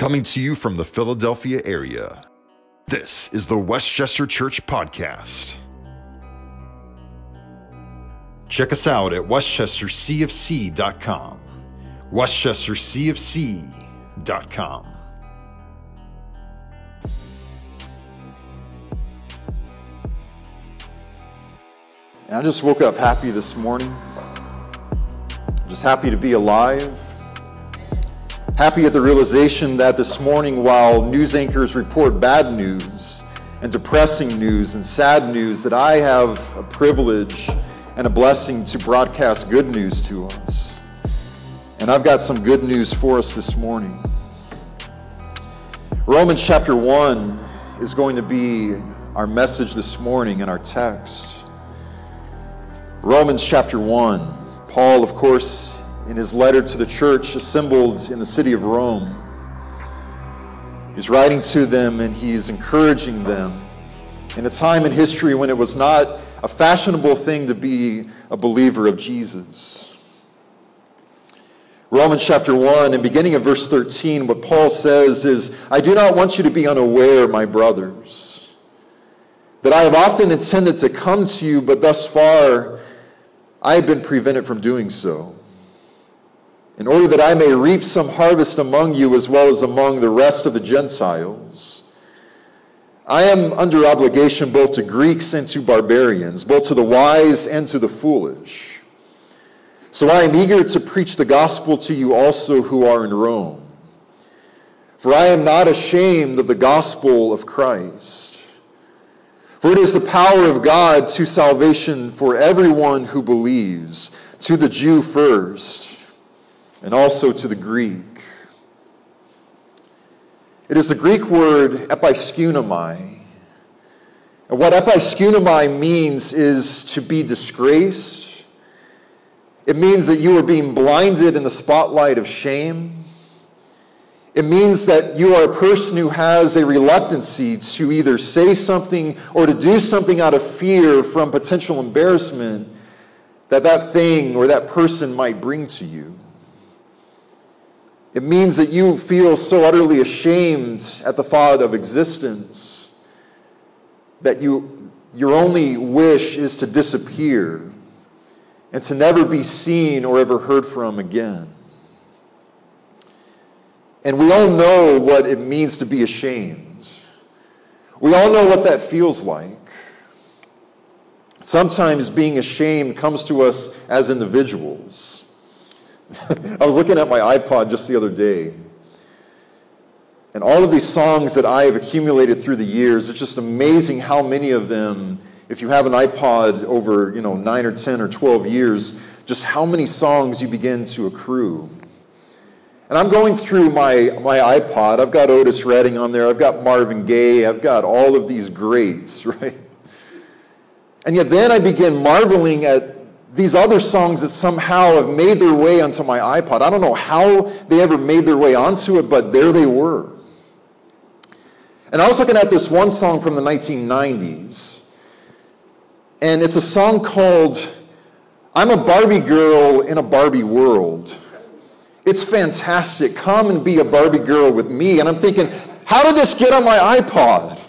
coming to you from the Philadelphia area. This is the Westchester Church Podcast. Check us out at westchestercfc.com. westchestercfc.com. And I just woke up happy this morning. Just happy to be alive. Happy at the realization that this morning, while news anchors report bad news and depressing news and sad news, that I have a privilege and a blessing to broadcast good news to us. And I've got some good news for us this morning. Romans chapter 1 is going to be our message this morning in our text. Romans chapter 1. Paul, of course, in his letter to the church assembled in the city of Rome. He's writing to them and he's encouraging them in a time in history when it was not a fashionable thing to be a believer of Jesus. Romans chapter 1 and beginning of verse 13, what Paul says is, I do not want you to be unaware, my brothers, that I have often intended to come to you, but thus far I have been prevented from doing so in order that I may reap some harvest among you as well as among the rest of the Gentiles. I am under obligation both to Greeks and to barbarians, both to the wise and to the foolish. So I am eager to preach the gospel to you also who are in Rome. For I am not ashamed of the gospel of Christ. For it is the power of God to salvation for everyone who believes, to the Jew first and also to the Greek. It is the Greek word episkunamai. And what episkunamai means is to be disgraced. It means that you are being blinded in the spotlight of shame. It means that you are a person who has a reluctancy to either say something or to do something out of fear from potential embarrassment that that thing or that person might bring to you. It means that you feel so utterly ashamed at the thought of existence that you, your only wish is to disappear and to never be seen or ever heard from again. And we all know what it means to be ashamed. We all know what that feels like. Sometimes being ashamed comes to us as individuals. I was looking at my iPod just the other day. And all of these songs that I have accumulated through the years, it's just amazing how many of them, if you have an iPod over, you know, 9 or 10 or 12 years, just how many songs you begin to accrue. And I'm going through my, my iPod. I've got Otis Redding on there. I've got Marvin Gaye. I've got all of these greats, right? And yet then I begin marveling at these other songs that somehow have made their way onto my iPod. I don't know how they ever made their way onto it, but there they were. And I was looking at this one song from the 1990s, and it's a song called I'm a Barbie Girl in a Barbie World. It's fantastic. Come and be a Barbie girl with me. And I'm thinking, how did this get on my iPod?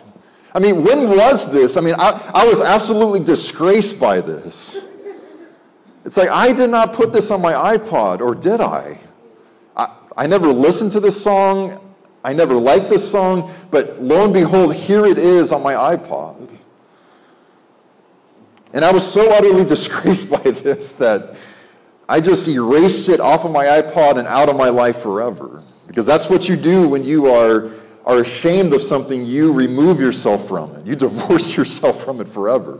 I mean, when was this? I mean, I, I was absolutely disgraced by this. It's like, I did not put this on my iPod, or did I? I, I never listened to this song. I never liked this song, but lo and behold, here it is on my iPod. And I was so utterly disgraced by this that I just erased it off of my iPod and out of my life forever. Because that's what you do when you are, are ashamed of something, you remove yourself from it, you divorce yourself from it forever.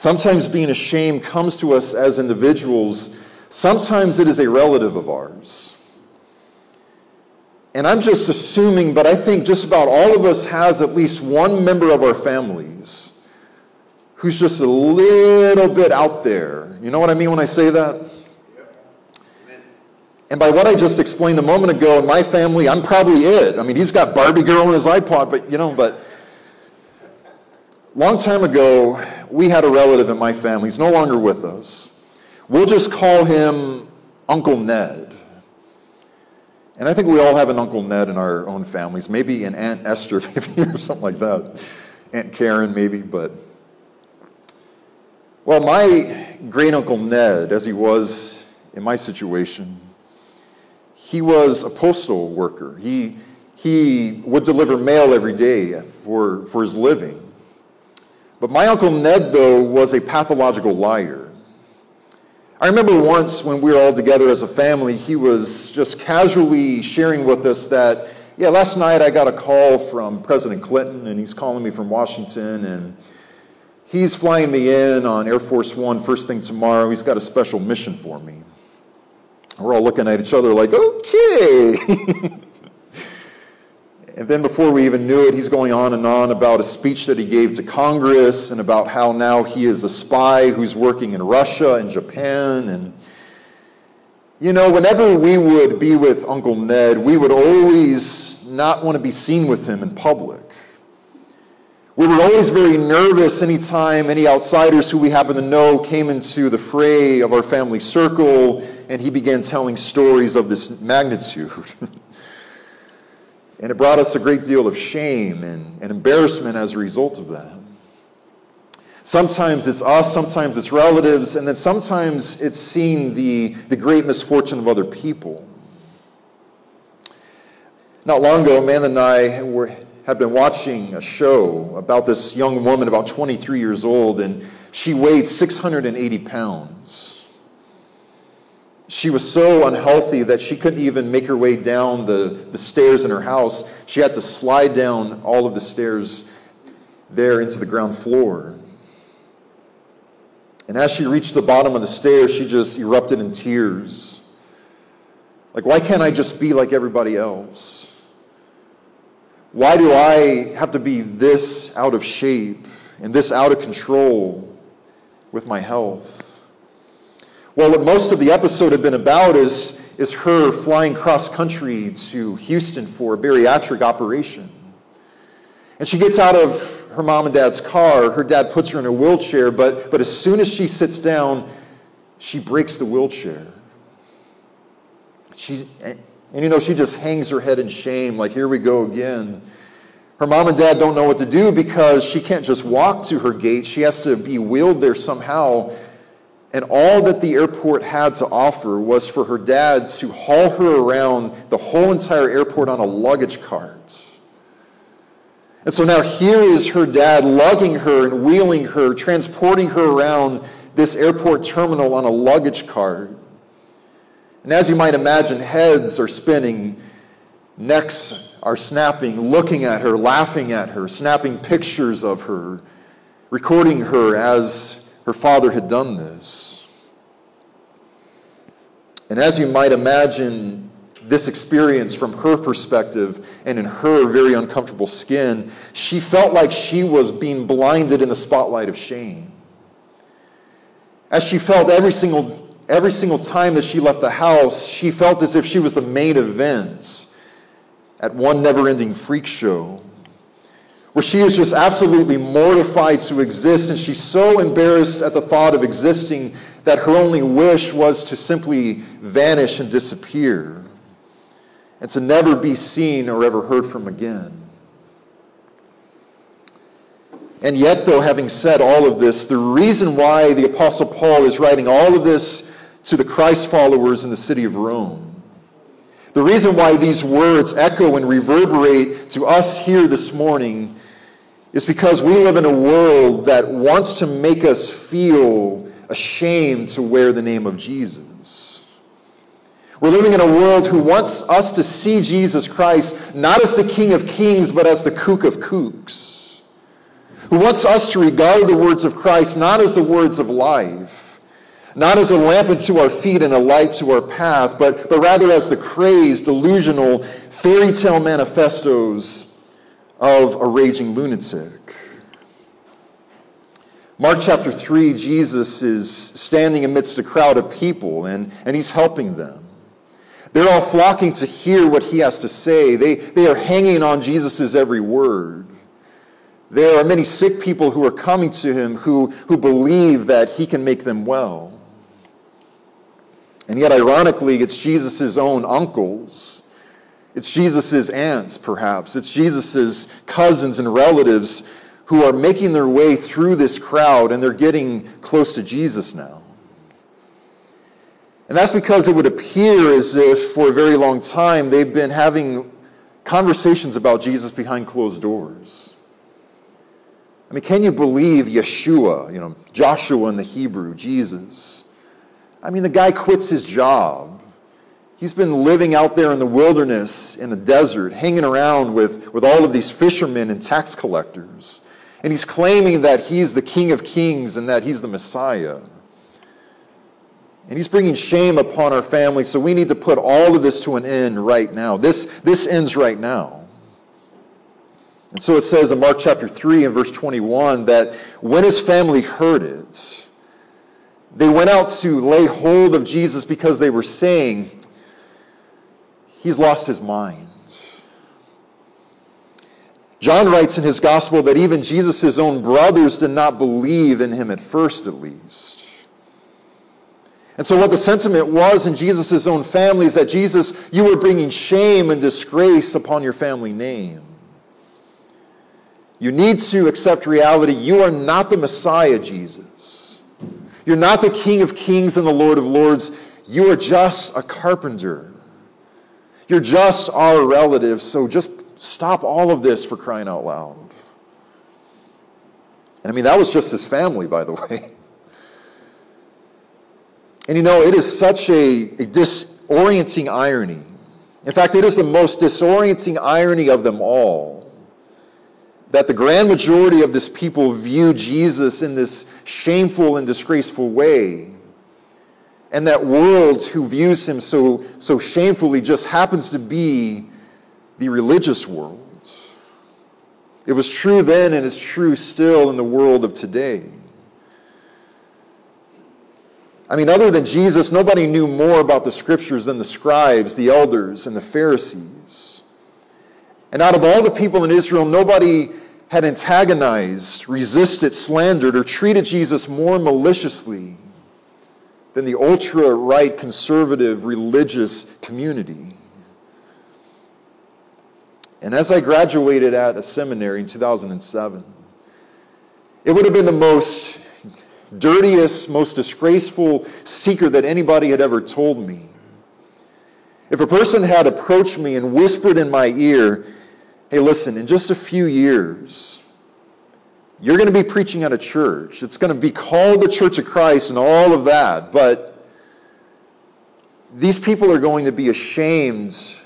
Sometimes being ashamed comes to us as individuals. Sometimes it is a relative of ours. And I'm just assuming, but I think just about all of us has at least one member of our families who's just a little bit out there. You know what I mean when I say that? And by what I just explained a moment ago, in my family, I'm probably it. I mean, he's got Barbie Girl in his iPod, but you know, but long time ago, we had a relative in my family. He's no longer with us. We'll just call him Uncle Ned. And I think we all have an Uncle Ned in our own families, maybe an Aunt Esther, maybe, or something like that. Aunt Karen, maybe, but. Well, my great uncle Ned, as he was in my situation, he was a postal worker. He, he would deliver mail every day for, for his living. But my uncle Ned, though, was a pathological liar. I remember once when we were all together as a family, he was just casually sharing with us that, yeah, last night I got a call from President Clinton, and he's calling me from Washington, and he's flying me in on Air Force One first thing tomorrow. He's got a special mission for me. We're all looking at each other like, okay. And then before we even knew it, he's going on and on about a speech that he gave to Congress and about how now he is a spy who's working in Russia and Japan. And, you know, whenever we would be with Uncle Ned, we would always not want to be seen with him in public. We were always very nervous anytime any outsiders who we happen to know came into the fray of our family circle and he began telling stories of this magnitude. And it brought us a great deal of shame and, and embarrassment as a result of that. Sometimes it's us, sometimes it's relatives, and then sometimes it's seeing the, the great misfortune of other people. Not long ago, Amanda and I were, had been watching a show about this young woman, about 23 years old, and she weighed 680 pounds. She was so unhealthy that she couldn't even make her way down the, the stairs in her house. She had to slide down all of the stairs there into the ground floor. And as she reached the bottom of the stairs, she just erupted in tears. Like, why can't I just be like everybody else? Why do I have to be this out of shape and this out of control with my health? Well, what most of the episode had been about is, is her flying cross country to Houston for a bariatric operation. And she gets out of her mom and dad's car. Her dad puts her in a wheelchair, but, but as soon as she sits down, she breaks the wheelchair. She, and you know, she just hangs her head in shame, like, here we go again. Her mom and dad don't know what to do because she can't just walk to her gate. She has to be wheeled there somehow. And all that the airport had to offer was for her dad to haul her around the whole entire airport on a luggage cart. And so now here is her dad lugging her and wheeling her, transporting her around this airport terminal on a luggage cart. And as you might imagine, heads are spinning, necks are snapping, looking at her, laughing at her, snapping pictures of her, recording her as her father had done this. And as you might imagine, this experience from her perspective and in her very uncomfortable skin, she felt like she was being blinded in the spotlight of shame. As she felt every single, every single time that she left the house, she felt as if she was the main event at one never ending freak show where she is just absolutely mortified to exist, and she's so embarrassed at the thought of existing that her only wish was to simply vanish and disappear and to never be seen or ever heard from again. And yet, though, having said all of this, the reason why the Apostle Paul is writing all of this to the Christ followers in the city of Rome the reason why these words echo and reverberate to us here this morning is because we live in a world that wants to make us feel ashamed to wear the name of Jesus. We're living in a world who wants us to see Jesus Christ not as the King of Kings, but as the Kook of Kooks. Who wants us to regard the words of Christ not as the words of life, not as a lamp unto our feet and a light to our path, but, but rather as the crazed, delusional, fairy tale manifestos of a raging lunatic. Mark chapter 3, Jesus is standing amidst a crowd of people and, and he's helping them. They're all flocking to hear what he has to say. They, they are hanging on Jesus' every word. There are many sick people who are coming to him who, who believe that he can make them well. And yet, ironically, it's Jesus' own uncles It's Jesus' aunts, perhaps. It's Jesus' cousins and relatives who are making their way through this crowd and they're getting close to Jesus now. And that's because it would appear as if for a very long time they've been having conversations about Jesus behind closed doors. I mean, can you believe Yeshua, you know, Joshua in the Hebrew, Jesus? I mean, the guy quits his job. He's been living out there in the wilderness, in the desert, hanging around with, with all of these fishermen and tax collectors. And he's claiming that he's the King of Kings and that he's the Messiah. And he's bringing shame upon our family, so we need to put all of this to an end right now. This, this ends right now. And so it says in Mark chapter 3 and verse 21 that when his family heard it, they went out to lay hold of Jesus because they were saying, He's lost his mind. John writes in his gospel that even Jesus' own brothers did not believe in him at first, at least. And so, what the sentiment was in Jesus' own family is that Jesus, you were bringing shame and disgrace upon your family name. You need to accept reality. You are not the Messiah, Jesus. You're not the King of Kings and the Lord of Lords. You are just a carpenter. You're just our relative. So just stop all of this for crying out loud. And I mean, that was just his family, by the way. And you know, it is such a, a disorienting irony. In fact, it is the most disorienting irony of them all that the grand majority of this people view Jesus in this shameful and disgraceful way. And that world who views him so, so shamefully just happens to be the religious world. It was true then and it's true still in the world of today. I mean, other than Jesus, nobody knew more about the scriptures than the scribes, the elders, and the Pharisees. And out of all the people in Israel, nobody had antagonized, resisted, slandered, or treated Jesus more maliciously than the ultra right conservative religious community. And as I graduated at a seminary in 2007, it would have been the most dirtiest, most disgraceful secret that anybody had ever told me. If a person had approached me and whispered in my ear, Hey, listen, in just a few years, you're going to be preaching at a church. It's going to be called the Church of Christ and all of that, but these people are going to be ashamed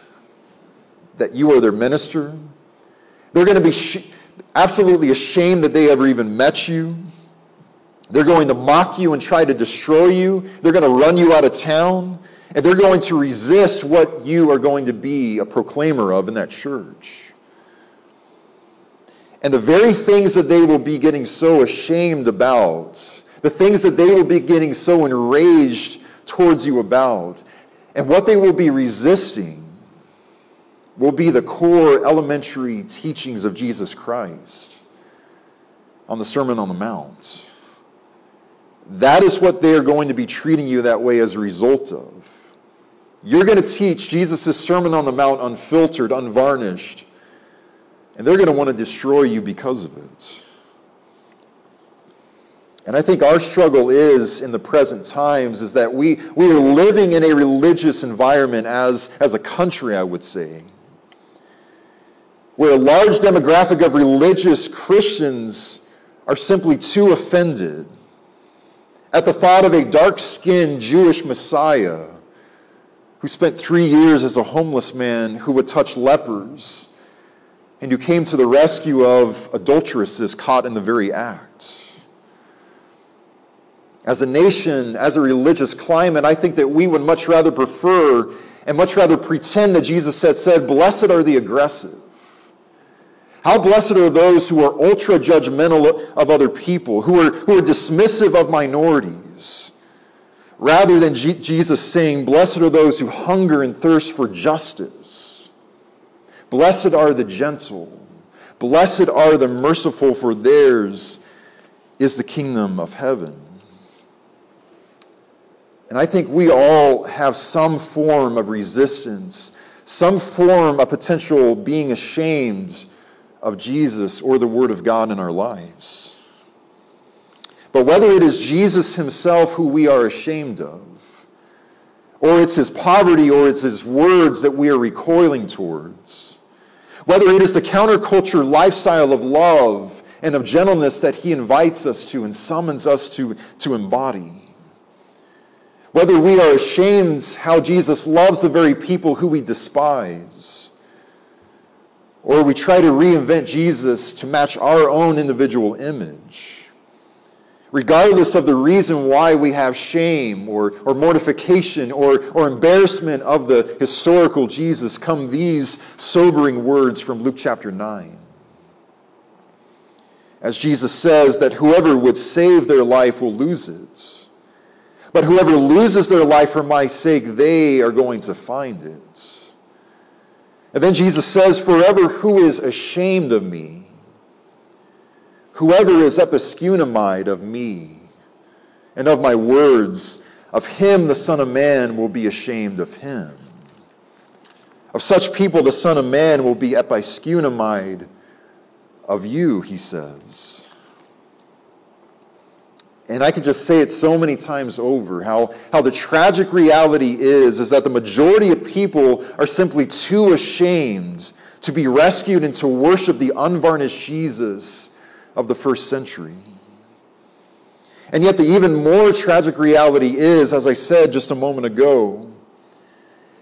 that you are their minister. They're going to be sh- absolutely ashamed that they ever even met you. They're going to mock you and try to destroy you. They're going to run you out of town. And they're going to resist what you are going to be a proclaimer of in that church. And the very things that they will be getting so ashamed about, the things that they will be getting so enraged towards you about, and what they will be resisting will be the core elementary teachings of Jesus Christ on the Sermon on the Mount. That is what they are going to be treating you that way as a result of. You're going to teach Jesus' Sermon on the Mount unfiltered, unvarnished and they're going to want to destroy you because of it. And I think our struggle is in the present times is that we, we are living in a religious environment as, as a country, I would say, where a large demographic of religious Christians are simply too offended at the thought of a dark skinned Jewish Messiah who spent three years as a homeless man who would touch lepers and you came to the rescue of adulteresses caught in the very act. As a nation, as a religious climate, I think that we would much rather prefer and much rather pretend that Jesus had said, Blessed are the aggressive. How blessed are those who are ultra judgmental of other people, who are, who are dismissive of minorities, rather than G- Jesus saying, Blessed are those who hunger and thirst for justice Blessed are the gentle. Blessed are the merciful, for theirs is the kingdom of heaven. And I think we all have some form of resistance some form of potential being ashamed of Jesus or the Word of God in our lives. But whether it is Jesus himself who we are ashamed of, or it's his poverty or it's his words that we are recoiling towards, whether it is the counterculture lifestyle of love and of gentleness that he invites us to and summons us to, to embody, whether we are ashamed how Jesus loves the very people who we despise, or we try to reinvent Jesus to match our own individual image. Regardless of the reason why we have shame or, or mortification or, or embarrassment of the historical Jesus, come these sobering words from Luke chapter 9. As Jesus says, that whoever would save their life will lose it. But whoever loses their life for my sake, they are going to find it. And then Jesus says, Forever who is ashamed of me, whoever is episteunomide of me and of my words, of him the Son of Man will be ashamed of him. Of such people, the Son of Man will be episteunomide of you, he says. And I could just say it so many times over how, how the tragic reality is, is that the majority of people are simply too ashamed to be rescued and to worship the unvarnished Jesus of the first century. And yet, the even more tragic reality is, as I said just a moment ago,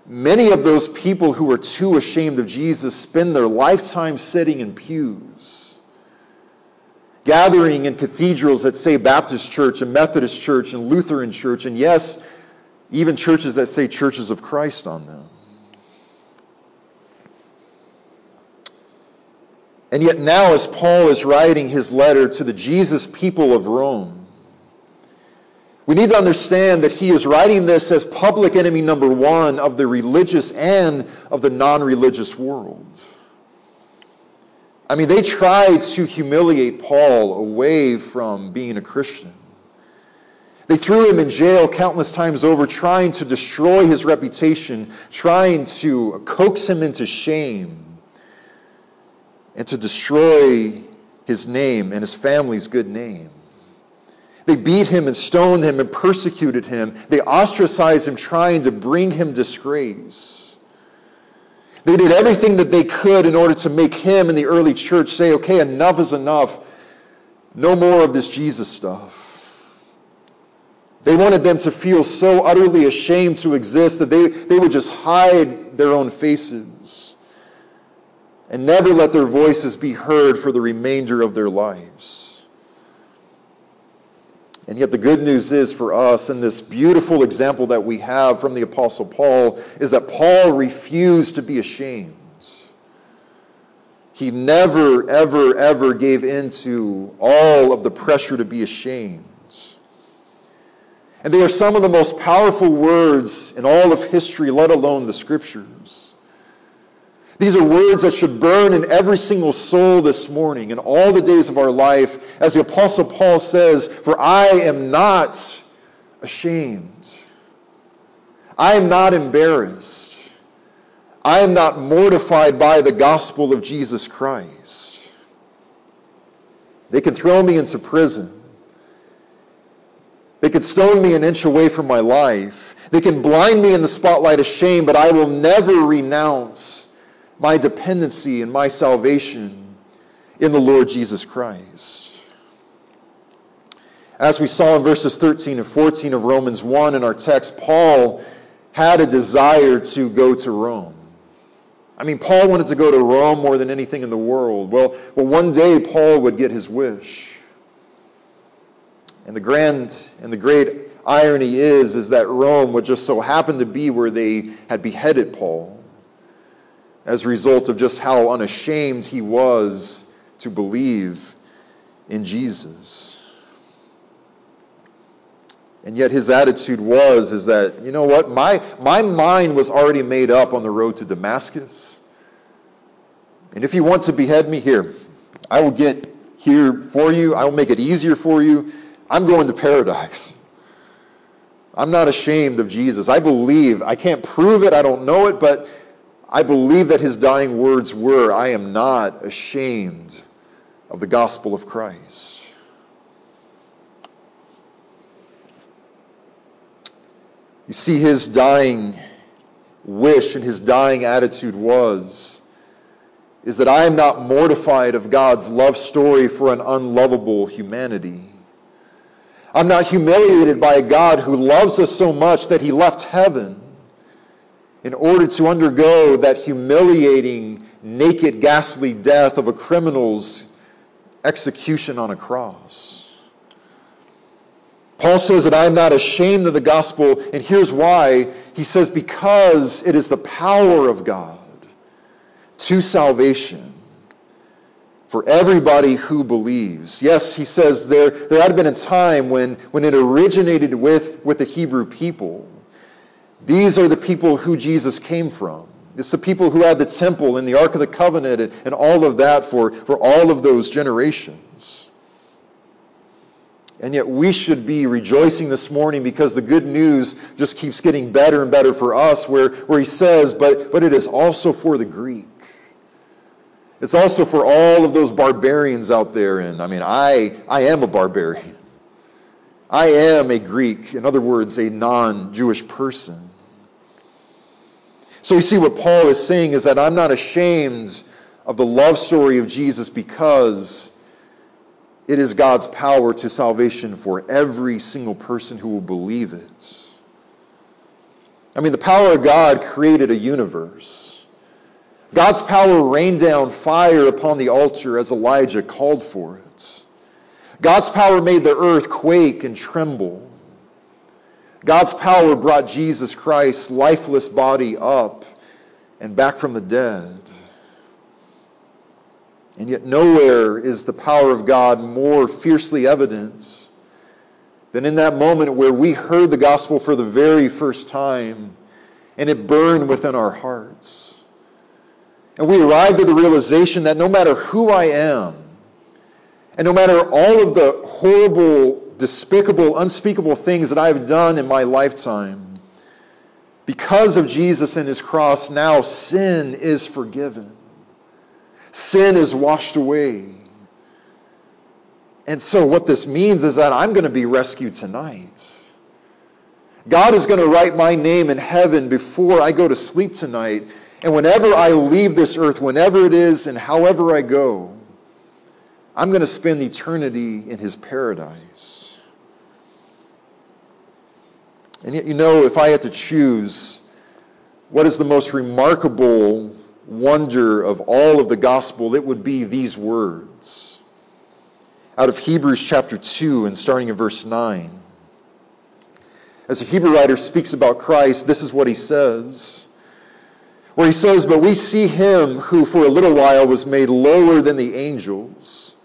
many of those people who are too ashamed of Jesus spend their lifetime sitting in pews gathering in cathedrals that say Baptist Church and Methodist Church and Lutheran Church, and yes, even churches that say Churches of Christ on them. And yet, now, as Paul is writing his letter to the Jesus people of Rome, we need to understand that he is writing this as public enemy number one of the religious and of the non religious world. I mean, they tried to humiliate Paul away from being a Christian. They threw him in jail countless times over, trying to destroy his reputation, trying to coax him into shame, and to destroy his name and his family's good name. They beat him and stoned him and persecuted him. They ostracized him, trying to bring him disgrace. They did everything that they could in order to make him and the early church say, okay, enough is enough. No more of this Jesus stuff. They wanted them to feel so utterly ashamed to exist that they, they would just hide their own faces and never let their voices be heard for the remainder of their lives. And yet, the good news is for us, and this beautiful example that we have from the Apostle Paul, is that Paul refused to be ashamed. He never, ever, ever gave in to all of the pressure to be ashamed. And they are some of the most powerful words in all of history, let alone the scriptures. These are words that should burn in every single soul this morning and all the days of our life. As the Apostle Paul says, For I am not ashamed. I am not embarrassed. I am not mortified by the gospel of Jesus Christ. They can throw me into prison. They could stone me an inch away from my life. They can blind me in the spotlight of shame, but I will never renounce my dependency and my salvation in the Lord Jesus Christ. As we saw in verses 13 and 14 of Romans 1 in our text, Paul had a desire to go to Rome. I mean, Paul wanted to go to Rome more than anything in the world. Well, well one day Paul would get his wish. And the grand and the great irony is, is that Rome would just so happen to be where they had beheaded Paul as a result of just how unashamed he was to believe in Jesus. And yet his attitude was is that, you know what, my, my mind was already made up on the road to Damascus. And if you want to behead me here, I will get here for you. I will make it easier for you. I'm going to paradise. I'm not ashamed of Jesus. I believe. I can't prove it. I don't know it, but I believe that his dying words were, I am not ashamed of the gospel of Christ. You see, his dying wish and his dying attitude was is that I am not mortified of God's love story for an unlovable humanity. I'm not humiliated by a God who loves us so much that he left heaven in order to undergo that humiliating, naked, ghastly death of a criminal's execution on a cross. Paul says that I am not ashamed of the gospel, and here's why. He says, because it is the power of God to salvation for everybody who believes. Yes, he says there, there had been a time when, when it originated with, with the Hebrew people. These are the people who Jesus came from. It's the people who had the temple and the Ark of the Covenant and, and all of that for, for all of those generations. And yet we should be rejoicing this morning because the good news just keeps getting better and better for us, where, where he says, but, but it is also for the Greek. It's also for all of those barbarians out there. And I mean, I, I am a barbarian. I am a Greek, in other words, a non Jewish person. So you see, what Paul is saying is that I'm not ashamed of the love story of Jesus because it is God's power to salvation for every single person who will believe it. I mean, the power of God created a universe. God's power rained down fire upon the altar as Elijah called for it. God's power made the earth quake and tremble. God's power brought Jesus Christ's lifeless body up and back from the dead. And yet, nowhere is the power of God more fiercely evident than in that moment where we heard the gospel for the very first time and it burned within our hearts. And we arrived at the realization that no matter who I am, and no matter all of the horrible despicable, unspeakable things that I've done in my lifetime, because of Jesus and his cross, now sin is forgiven. Sin is washed away. And so, what this means is that I'm going to be rescued tonight. God is going to write my name in heaven before I go to sleep tonight. And whenever I leave this earth, whenever it is and however I go, I'm going to spend eternity in his paradise. And yet, you know, if I had to choose what is the most remarkable wonder of all of the gospel, it would be these words. Out of Hebrews chapter 2 and starting in verse 9. As a Hebrew writer speaks about Christ, this is what he says. Where he says, But we see him who for a little while was made lower than the angels,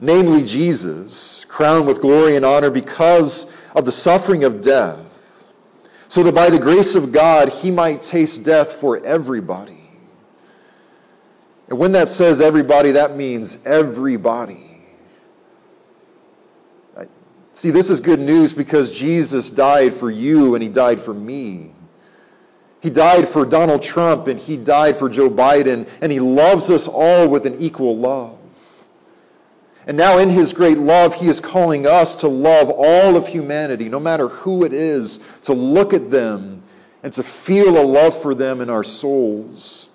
namely Jesus, crowned with glory and honor because of the suffering of death, so that by the grace of God he might taste death for everybody. And when that says everybody, that means everybody. See, this is good news because Jesus died for you and he died for me. He died for Donald Trump and he died for Joe Biden, and he loves us all with an equal love. And now, in his great love, he is calling us to love all of humanity, no matter who it is, to look at them and to feel a love for them in our souls,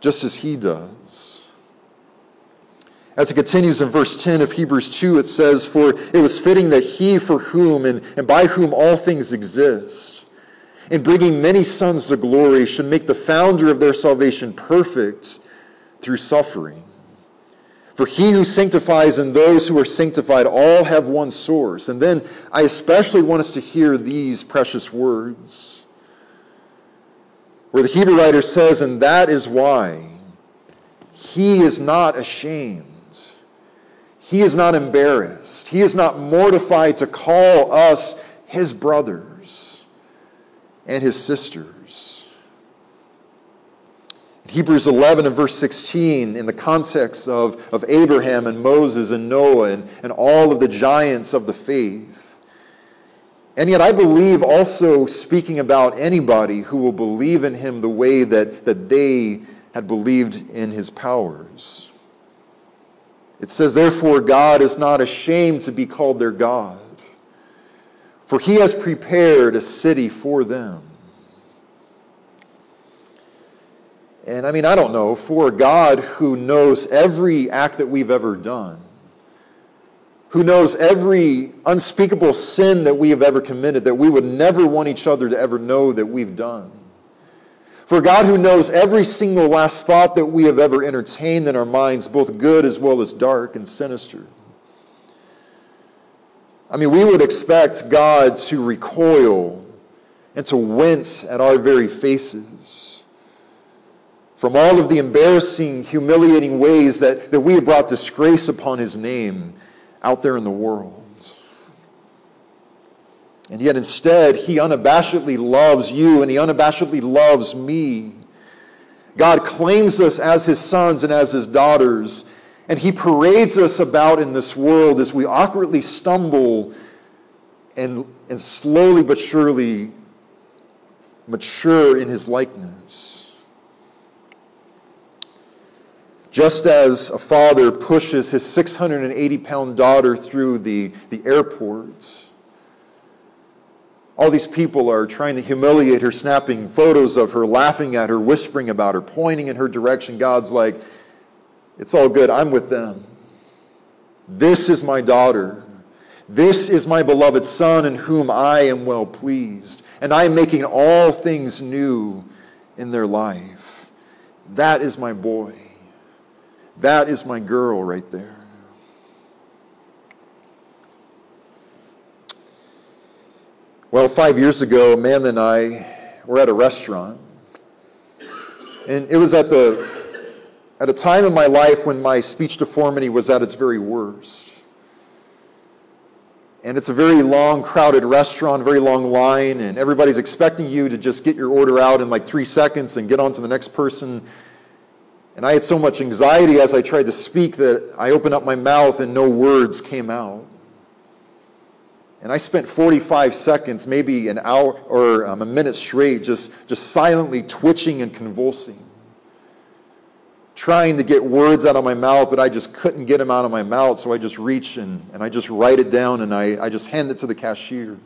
just as he does. As it continues in verse 10 of Hebrews 2, it says, For it was fitting that he for whom and, and by whom all things exist, in bringing many sons to glory, should make the founder of their salvation perfect through suffering. For he who sanctifies and those who are sanctified all have one source. And then I especially want us to hear these precious words, where the Hebrew writer says, And that is why he is not ashamed. He is not embarrassed. He is not mortified to call us his brothers and his sisters. Hebrews 11 and verse 16, in the context of, of Abraham and Moses and Noah and, and all of the giants of the faith, And yet, I believe also speaking about anybody who will believe in him the way that, that they had believed in his powers. It says, Therefore, God is not ashamed to be called their God, for he has prepared a city for them. And I mean, I don't know, for God who knows every act that we've ever done, who knows every unspeakable sin that we have ever committed, that we would never want each other to ever know that we've done. For God who knows every single last thought that we have ever entertained in our minds, both good as well as dark and sinister. I mean, we would expect God to recoil and to wince at our very faces from all of the embarrassing, humiliating ways that, that we have brought disgrace upon his name out there in the world. And yet instead, he unabashedly loves you and he unabashedly loves me. God claims us as his sons and as his daughters, and he parades us about in this world as we awkwardly stumble and, and slowly but surely mature in his likeness. Just as a father pushes his 680 pound daughter through the, the airport, all these people are trying to humiliate her, snapping photos of her, laughing at her, whispering about her, pointing in her direction. God's like, it's all good. I'm with them. This is my daughter. This is my beloved son in whom I am well pleased. And I am making all things new in their life. That is my boy. That is my girl right there. Well, five years ago, Amanda and I were at a restaurant. And it was at, the, at a time in my life when my speech deformity was at its very worst. And it's a very long, crowded restaurant, very long line, and everybody's expecting you to just get your order out in like three seconds and get on to the next person. And I had so much anxiety as I tried to speak that I opened up my mouth and no words came out. And I spent 45 seconds, maybe an hour or um, a minute straight, just, just silently twitching and convulsing, trying to get words out of my mouth, but I just couldn't get them out of my mouth. So I just reach and, and I just write it down and I, I just hand it to the cashier.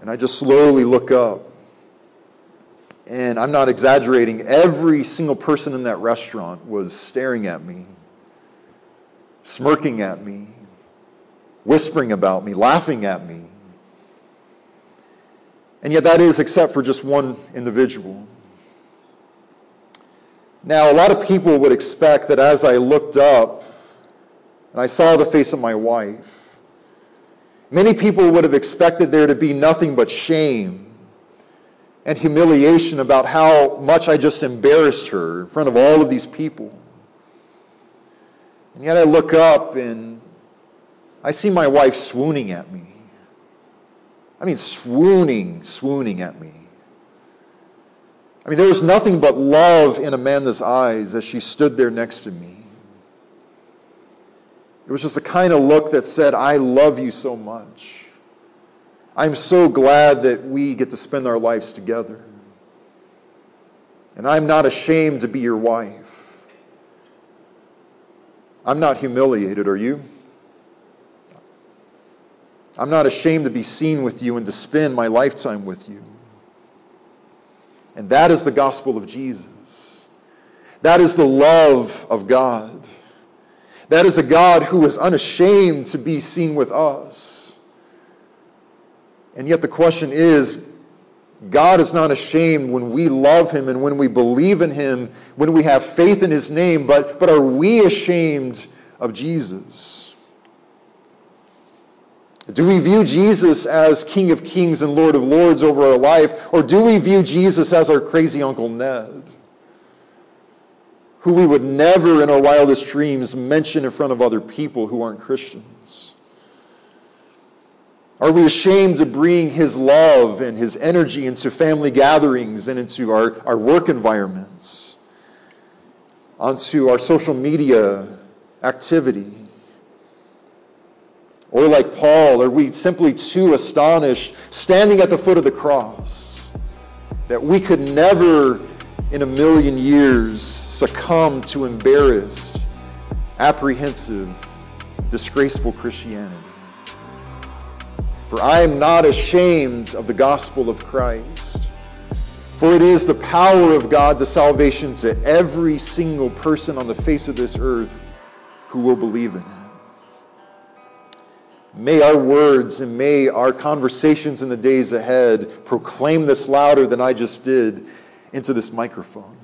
And I just slowly look up and I'm not exaggerating, every single person in that restaurant was staring at me, smirking at me, whispering about me, laughing at me. And yet, that is except for just one individual. Now, a lot of people would expect that as I looked up and I saw the face of my wife, many people would have expected there to be nothing but shame and humiliation about how much I just embarrassed her in front of all of these people. And yet I look up and I see my wife swooning at me. I mean, swooning, swooning at me. I mean, there was nothing but love in Amanda's eyes as she stood there next to me. It was just the kind of look that said, I love you so much. I'm so glad that we get to spend our lives together. And I'm not ashamed to be your wife. I'm not humiliated, are you? I'm not ashamed to be seen with you and to spend my lifetime with you. And that is the gospel of Jesus. That is the love of God. That is a God who is unashamed to be seen with us. And yet the question is God is not ashamed when we love him and when we believe in him, when we have faith in his name, but, but are we ashamed of Jesus? Do we view Jesus as King of Kings and Lord of Lords over our life, or do we view Jesus as our crazy Uncle Ned, who we would never in our wildest dreams mention in front of other people who aren't Christians? Are we ashamed to bring His love and His energy into family gatherings and into our, our work environments, onto our social media activity? Or like Paul, are we simply too astonished standing at the foot of the cross that we could never in a million years succumb to embarrassed, apprehensive, disgraceful Christianity? For I am not ashamed of the gospel of Christ. For it is the power of God to salvation to every single person on the face of this earth who will believe in it. May our words and may our conversations in the days ahead proclaim this louder than I just did into this microphone.